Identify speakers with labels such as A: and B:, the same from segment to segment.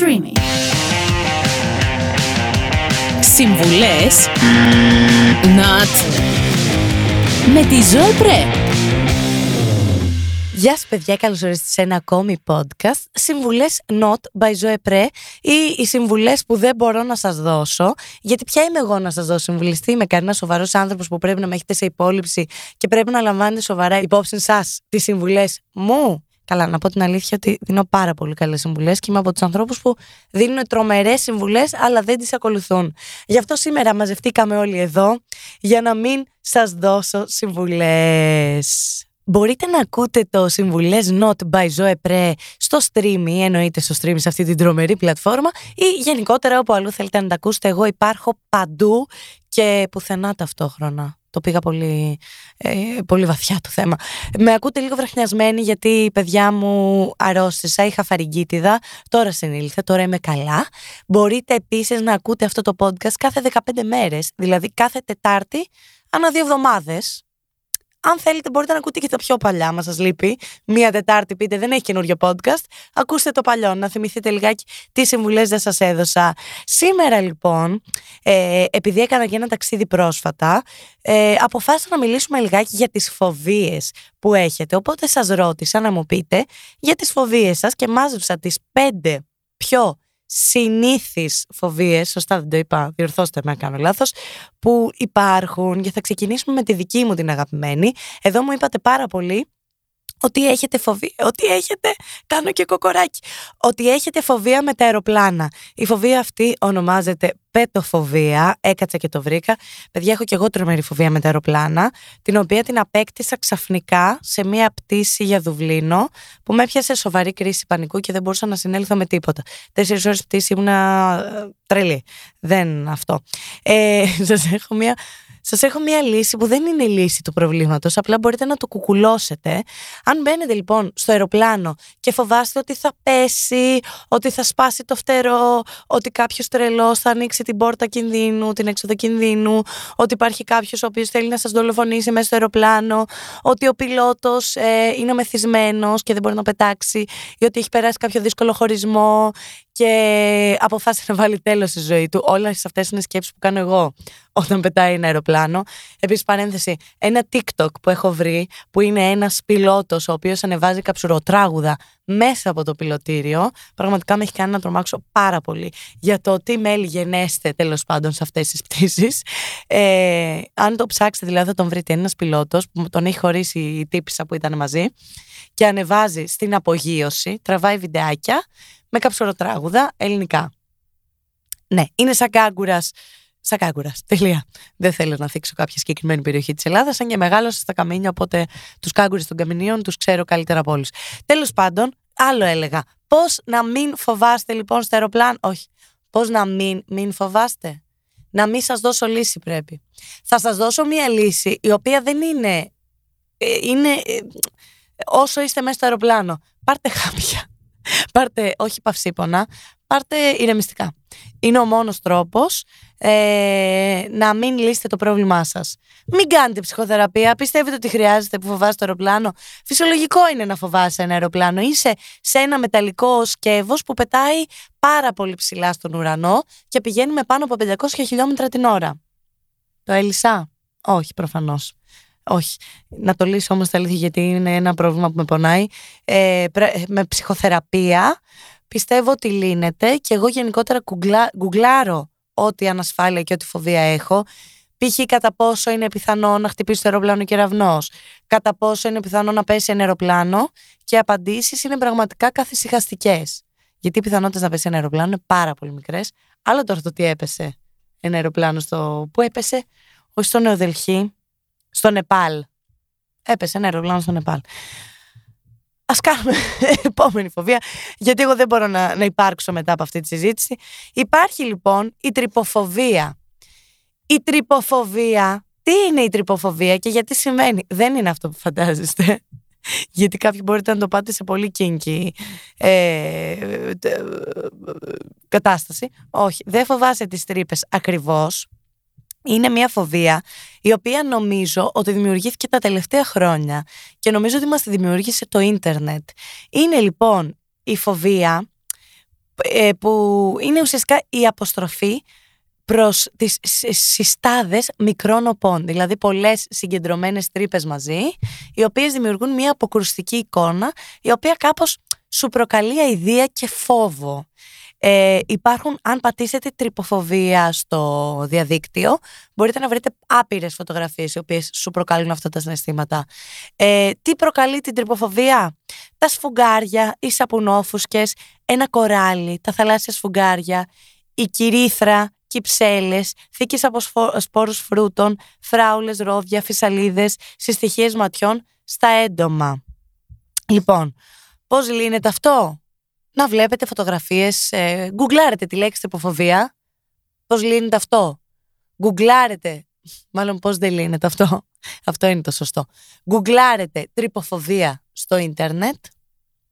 A: Streamy. Συμβουλές. Not με τη Ζωή Πρέ.
B: Γεια σας παιδιά, καλώς ορίσατε σε ένα ακόμη podcast. Συμβουλές not by Zoe Pre Ή οι συμβουλές που δεν μπορώ να σας δώσω. Γιατί ποια είμαι εγώ να σας δώσω συμβουλές Τι είμαι κανένας σοβαρός άνθρωπος που πρέπει να με έχετε σε υπόλοιψη Και πρέπει να λαμβάνετε σοβαρά υπόψη σας Τις συμβουλές μου Καλά, να πω την αλήθεια ότι δίνω πάρα πολύ καλές συμβουλές και είμαι από τους ανθρώπους που δίνουν τρομερές συμβουλές, αλλά δεν τις ακολουθούν. Γι' αυτό σήμερα μαζευτήκαμε όλοι εδώ για να μην σας δώσω συμβουλές. Μπορείτε να ακούτε το συμβουλές Not by Zoe Pre στο stream ή εννοείται στο stream σε αυτή την τρομερή πλατφόρμα ή γενικότερα όπου αλλού θέλετε να τα ακούσετε. Εγώ υπάρχω παντού και πουθενά ταυτόχρονα. Το πήγα πολύ, ε, πολύ βαθιά το θέμα. Με ακούτε λίγο βραχνιασμένη γιατί η παιδιά μου αρρώστησα, είχα φαρικίτιδα, τώρα συνήλθε, τώρα είμαι καλά. Μπορείτε επίσης να ακούτε αυτό το podcast κάθε 15 μέρες, δηλαδή κάθε Τετάρτη, ανά δύο εβδομάδες, αν θέλετε, μπορείτε να ακούτε και τα πιο παλιά, μας σας λείπει. Μία Τετάρτη πείτε, δεν έχει καινούριο podcast. Ακούστε το παλιό, να θυμηθείτε λιγάκι τι συμβουλές δεν σας έδωσα. Σήμερα, λοιπόν, ε, επειδή έκανα και ένα ταξίδι πρόσφατα, ε, αποφάσισα να μιλήσουμε λιγάκι για τις φοβίες που έχετε. Οπότε σας ρώτησα να μου πείτε για τις φοβίες σας και μάζεψα τις πέντε πιο συνήθεις φοβίες, σωστά δεν το είπα, διορθώστε με αν κάνω λάθος, που υπάρχουν και θα ξεκινήσουμε με τη δική μου την αγαπημένη. Εδώ μου είπατε πάρα πολύ ότι έχετε φοβία, ότι έχετε, κάνω και κοκοράκι, ότι έχετε φοβία με τα αεροπλάνα. Η φοβία αυτή ονομάζεται πετοφοβία, έκατσα και το βρήκα. Παιδιά, έχω και εγώ τρομερή φοβία με τα αεροπλάνα, την οποία την απέκτησα ξαφνικά σε μία πτήση για Δουβλίνο, που με έπιασε σοβαρή κρίση πανικού και δεν μπορούσα να συνέλθω με τίποτα. Τέσσερις ώρες πτήση ήμουνα ε, τρελή. Δεν αυτό. Ε, Σας έχω μία Σας έχω μία λύση που δεν είναι η λύση του προβλήματος, απλά μπορείτε να το κουκουλώσετε. Αν μπαίνετε λοιπόν στο αεροπλάνο και φοβάστε ότι θα πέσει, ότι θα σπάσει το φτερό, ότι κάποιος τρελός θα ανοίξει την πόρτα κινδύνου, την έξοδο κινδύνου, ότι υπάρχει κάποιος ο οποίος θέλει να σας δολοφονήσει μέσα στο αεροπλάνο, ότι ο πιλότος ε, είναι μεθυσμένος και δεν μπορεί να πετάξει, ή ότι έχει περάσει κάποιο δύσκολο χωρισμό και αποφάσισε να βάλει τέλος στη ζωή του. Όλες αυτές είναι σκέψεις που κάνω εγώ όταν πετάει ένα αεροπλάνο. Επίσης, παρένθεση, ένα TikTok που έχω βρει, που είναι ένας πιλότος ο οποίος ανεβάζει καψουροτράγουδα μέσα από το πιλωτήριο, πραγματικά με έχει κάνει να τρομάξω πάρα πολύ για το τι μέλη γενέστε τέλος πάντων σε αυτές τις πτήσεις. Ε, αν το ψάξετε, δηλαδή, θα τον βρείτε. Είναι ένας πιλότος που τον έχει χωρίσει η τύπησα που ήταν μαζί και ανεβάζει στην απογείωση, τραβάει βιντεάκια με καψουροτράγουδα ελληνικά. Ναι, είναι σαν κάγκουρας. Σαν κάγκουρας. Τελεία. Δεν θέλω να θίξω κάποια συγκεκριμένη περιοχή της Ελλάδας, αν και μεγάλωσα στα καμίνια, οπότε τους κάγκουρες των καμινίων τους ξέρω καλύτερα από όλους. Τέλος πάντων, άλλο έλεγα. Πώς να μην φοβάστε λοιπόν στο αεροπλάνο. Όχι. Πώς να μην, μην φοβάστε; Να μην σας δώσω λύση πρέπει. Θα σας δώσω μία λύση η οποία δεν είναι. Ε, είναι ε, όσο είστε μέσα στο αεροπλάνο. Πάρτε χάπια πάρτε όχι παυσίπονα, πάρτε ηρεμιστικά. Είναι ο μόνος τρόπος ε, να μην λύσετε το πρόβλημά σας. Μην κάνετε ψυχοθεραπεία, πιστεύετε ότι χρειάζεται που φοβάστε το αεροπλάνο. Φυσιολογικό είναι να φοβάσαι ένα αεροπλάνο. Είσαι σε ένα μεταλλικό σκεύος που πετάει πάρα πολύ ψηλά στον ουρανό και πηγαίνει με πάνω από 500 χιλιόμετρα την ώρα. Το έλυσα; Όχι, προφανώς. Όχι. Να το λύσω όμως τα αλήθεια γιατί είναι ένα πρόβλημα που με πονάει. Ε, με ψυχοθεραπεία πιστεύω ότι λύνεται και εγώ γενικότερα κουγκλά, γκουγκλάρω ό,τι ανασφάλεια και ό,τι φοβία έχω. Π.χ. κατά πόσο είναι πιθανό να χτυπήσει το αεροπλάνο κεραυνό, κατά πόσο είναι πιθανό να πέσει ένα αεροπλάνο και οι απαντήσεις είναι πραγματικά καθησυχαστικές. Γιατί οι πιθανότητες να πέσει ένα αεροπλάνο είναι πάρα πολύ μικρές. Άλλο τώρα το τι έπεσε ένα αεροπλάνο στο. Πού έπεσε, όχι στο Νεοδελχή, στο Νεπάλ. Έπεσε ένα αεροπλάνο στο Νεπάλ. Α κάνουμε επόμενη φοβία, γιατί εγώ δεν μπορώ να, να υπάρξω μετά από αυτή τη συζήτηση. Υπάρχει λοιπόν η τρυποφοβία. Η τρυποφοβία, τι είναι η τρυποφοβία και γιατί σημαίνει; Δεν είναι αυτό που φαντάζεστε. Γιατί κάποιοι μπορείτε να το πάτε σε πολύ κίνκι ε, κατάσταση. Όχι, δεν φοβάσαι τις τρύπες ακριβώς είναι μια φοβία η οποία νομίζω ότι δημιουργήθηκε τα τελευταία χρόνια και νομίζω ότι μας τη δημιούργησε το ίντερνετ. Είναι λοιπόν η φοβία ε, που είναι ουσιαστικά η αποστροφή προς τις συστάδες μικρών οπών, δηλαδή πολλές συγκεντρωμένες τρύπες μαζί, οι οποίες δημιουργούν μια αποκρουστική εικόνα, η οποία κάπως σου προκαλεί αηδία και φόβο. Ε, υπάρχουν, αν πατήσετε τρυποφοβία στο διαδίκτυο, μπορείτε να βρείτε άπειρες φωτογραφίες οι οποίες σου προκαλούν αυτά τα συναισθήματα. Ε, τι προκαλεί την τρυποφοβία; Τα σφουγγάρια, οι σαπουνόφουσκες, ένα κοράλι, τα θαλάσσια σφουγγάρια, η κυρίθρα, κυψέλες, θήκες από σπόρους φρούτων, φράουλες, ρόδια, φυσαλίδες, συστοιχίες ματιών στα έντομα. Λοιπόν, πώς λύνεται αυτό; Να βλέπετε φωτογραφίες, ε, γκουγκλάρετε τη λέξη τρυποφοβία. Πώς λύνεται αυτό; Γκουγκλάρετε, μάλλον πώς δεν λύνεται αυτό; Αυτό είναι το σωστό. Γκουγκλάρετε τρυποφοβία στο ίντερνετ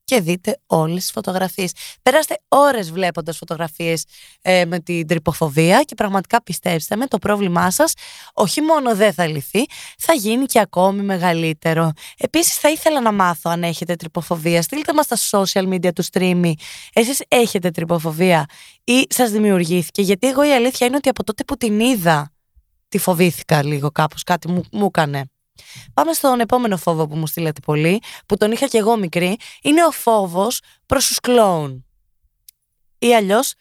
B: και δείτε όλες τις φωτογραφίες. Περάστε ώρες βλέποντας φωτογραφίες ε, με την τρυποφοβία και πραγματικά πιστέψτε με το πρόβλημά σας όχι μόνο δεν θα λυθεί, θα γίνει και ακόμη μεγαλύτερο. Επίσης θα ήθελα να μάθω αν έχετε τρυποφοβία. Στείλτε μας στα social media του streamy. Εσείς έχετε τρυποφοβία ή σας δημιουργήθηκε; Γιατί εγώ η αλήθεια είναι ότι από τότε που την είδα τη φοβήθηκα λίγο κάπως, κάτι μου, μου έκανε. Πάμε στον επόμενο φόβο που μου στείλατε πολύ, που τον είχα και εγώ μικρή. Είναι ο φόβος προς τους κλόουν. Ή αλλιώς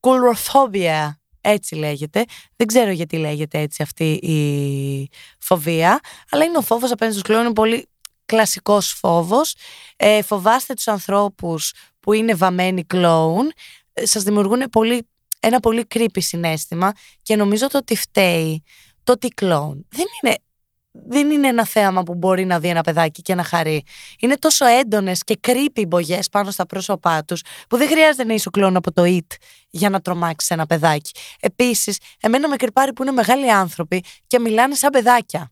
B: κουλροθόβια, έτσι λέγεται. Δεν ξέρω γιατί λέγεται έτσι αυτή η φοβία, αλλά είναι ο φόβος απέναντι στους κλόουν, είναι πολύ κλασικός φόβος. Ε, φοβάστε τους ανθρώπους που είναι βαμμένοι κλόουν, ε, σας δημιουργούν πολύ, ένα πολύ creepy συνέστημα και νομίζω το ότι φταίει το τι κλόουν. Δεν είναι δεν είναι ένα θέαμα που μπορεί να δει ένα παιδάκι και να χαρεί. Είναι τόσο έντονες και creepy μπογιές πάνω στα πρόσωπά τους, που δεν χρειάζεται να είσαι κλόνο από το IT για να τρομάξεις ένα παιδάκι. Επίσης, εμένα με κρυπάρει που είναι μεγάλοι άνθρωποι και μιλάνε σαν παιδάκια.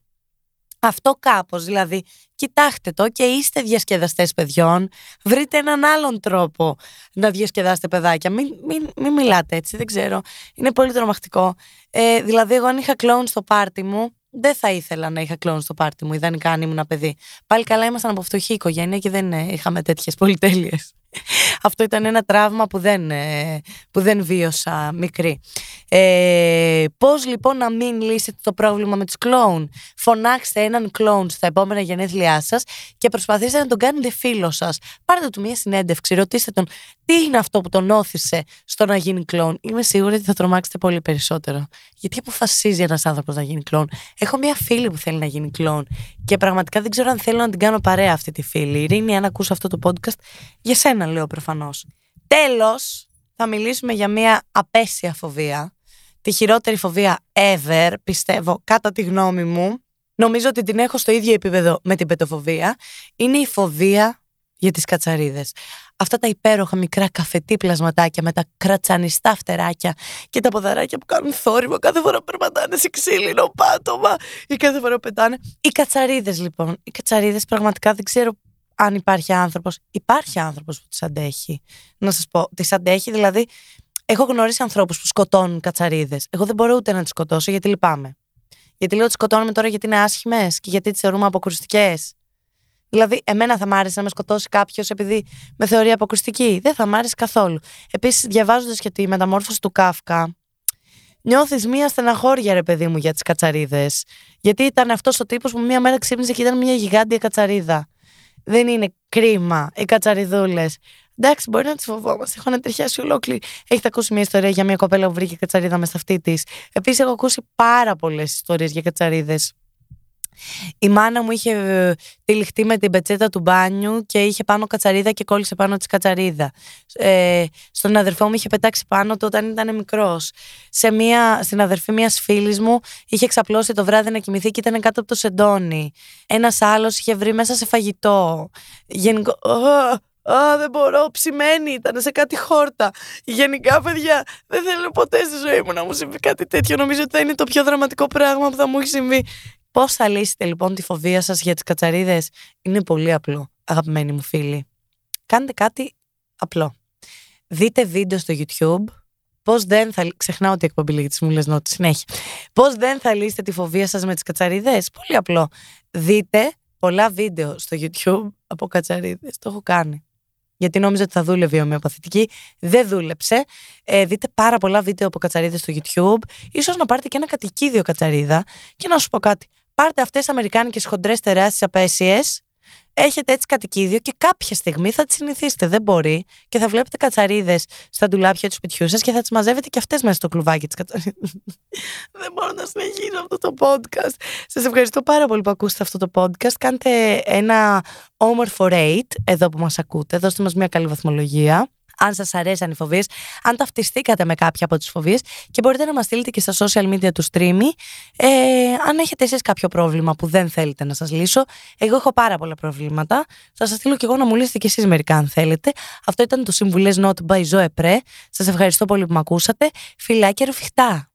B: Αυτό κάπως, δηλαδή, κοιτάξτε το και είστε διασκεδαστές παιδιών, βρείτε έναν άλλον τρόπο να διασκεδάσετε παιδάκια. Μην, μην, μην μιλάτε έτσι, δεν ξέρω. Είναι πολύ τρομακτικό. Ε, δηλαδή, εγώ αν είχα κλόουν στο πάρτι μου, δεν θα ήθελα να είχα κλόν στο πάρτι μου, ιδανικά αν ήμουν παιδί. Πάλι καλά ήμασταν από φτωχή οικογένεια και δεν ε, είχαμε τέτοιες πολυτέλειες. Αυτό ήταν ένα τραύμα που δεν, ε, που δεν βίωσα μικρή. Ε, πώς λοιπόν να μην λύσετε το πρόβλημα με τους κλόουν; Φωνάξτε έναν κλόουν στα επόμενα γενέθλιά σας και προσπαθήστε να τον κάνετε φίλο σας. Πάρτε του μια συνέντευξη, ρωτήστε τον τι είναι αυτό που τον όθησε στο να γίνει κλόουν; Είμαι σίγουρη ότι θα τρομάξετε πολύ περισσότερο. Γιατί αποφασίζει ένας άνθρωπος να γίνει κλόουν; Έχω μια φίλη που θέλει να γίνει κλόουν και πραγματικά δεν ξέρω αν θέλω να την κάνω παρέα αυτή τη φίλη. Ειρήνη, αν ακούσει αυτό το podcast, για σένα λέω προφανώς. Τέλος, θα μιλήσουμε για μια απέσια φοβία. Τη χειρότερη φοβία ever, πιστεύω, κατά τη γνώμη μου. Νομίζω ότι την έχω στο ίδιο επίπεδο με την πετοφοβία. Είναι η φοβία για τις κατσαρίδες. Αυτά τα υπέροχα μικρά καφετή πλασματάκια με τα κρατσανιστά φτεράκια και τα ποδαράκια που κάνουν θόρυβο κάθε φορά που περπατάνε σε ξύλινο πάτωμα ή κάθε φορά που πετάνε. Οι κατσαρίδες λοιπόν. Οι κατσαρίδες πραγματικά δεν ξέρω αν υπάρχει άνθρωπος. Υπάρχει άνθρωπος που τις αντέχει. Να σας πω, τις αντέχει δηλαδή... Έχω γνωρίσει ανθρώπους που σκοτώνουν κατσαρίδες. Εγώ δεν μπορώ ούτε να τις σκοτώσω γιατί λυπάμαι. Γιατί λέω ότι σκοτώνουμε τώρα γιατί είναι άσχημες και γιατί τις θεωρούμε αποκρουστικέ. Δηλαδή, εμένα θα μ' άρεσε να με σκοτώσει κάποιος επειδή με θεωρεί αποκρουστική. Δεν θα μ' άρεσε καθόλου. Επίσης, διαβάζοντας και τη μεταμόρφωση του Κάφκα, νιώθεις μία στεναχώρια, ρε παιδί μου, για τις κατσαρίδες. Γιατί ήταν αυτός ο τύπος που μία μέρα ξύπνησε και ήταν μία γιγάντια κατσαρίδα. Δεν είναι κρίμα οι κατσαριδούλες. Εντάξει, μπορεί να τις φοβόμαστε. Έχω ανατριχιάσει ολόκληρη. Έχετε ακούσει μια ιστορία για μια κοπέλα που βρήκε κατσαρίδα μες στα αυτή της. Επίσης, έχω ακούσει πάρα πολλές ιστορίες για κατσαρίδες η μάνα μου είχε ε, τυλιχτεί με την πετσέτα του μπάνιου και είχε πάνω κατσαρίδα και κόλλησε πάνω της κατσαρίδα. Ε, στον αδερφό μου είχε πετάξει πάνω του όταν ήταν μικρός. Στην αδερφή μιας φίλης μου είχε ξαπλώσει το βράδυ να κοιμηθεί και ήταν κάτω από το σεντόνι. Ένας άλλος είχε βρει μέσα σε φαγητό. Γενικό. Α, δεν μπορώ, ψημένη ήταν σε κάτι χόρτα. Γενικά, παιδιά, δεν θέλω ποτέ στη ζωή μου να μου συμβεί κάτι τέτοιο. Νομίζω ότι θα είναι το πιο δραματικό πράγμα που θα μου έχει συμβεί. Πώς θα λύσετε λοιπόν τη φοβία σας για τις κατσαρίδες, Είναι πολύ απλό, αγαπημένοι μου φίλοι. Κάντε κάτι απλό. Δείτε βίντεο στο YouTube. Πώς δεν θα. Ξεχνάω ότι η εκπομπή λίγη τη μου λε νότι συνέχεια. Πώς δεν θα λύσετε τη φοβία σας με τις κατσαρίδες; Πολύ απλό. Δείτε πολλά βίντεο στο YouTube από κατσαρίδες. Το έχω κάνει. γιατί νόμιζα ότι θα δούλευε η ομοιοπαθητική. Δεν δούλεψε. Ε, δείτε πάρα πολλά βίντεο από κατσαρίδες στο YouTube. Ίσως να πάρετε και ένα κατοικίδιο κατσαρίδα. Και να σου πω κάτι. Πάρτε αυτές τι αμερικάνικες χοντρές τεράστιες απέσιες έχετε έτσι κατοικίδιο και κάποια στιγμή θα τις συνηθίσετε. Δεν μπορεί. Και θα βλέπετε κατσαρίδες στα ντουλάπια του σπιτιού σας και θα τις μαζεύετε και αυτές μέσα στο κλουβάκι της κατσαρίδα. Δεν μπορώ να συνεχίσω αυτό το podcast. Σας ευχαριστώ πάρα πολύ που ακούσατε αυτό το podcast. Κάντε ένα όμορφο rate εδώ που μας ακούτε. Δώστε μας μια καλή βαθμολογία αν σας αρέσαν οι φοβίες, αν ταυτιστήκατε με κάποια από τις φοβίες και μπορείτε να μας στείλετε και στα social media του streamy ε, αν έχετε εσείς κάποιο πρόβλημα που δεν θέλετε να σας λύσω. Εγώ έχω πάρα πολλά προβλήματα. Θα σας στείλω και εγώ να μου λύσετε και εσείς μερικά αν θέλετε. Αυτό ήταν το Συμβουλές Not by Zoe Pre. Σας ευχαριστώ πολύ που με ακούσατε. Φιλάκια ρουφιχτά.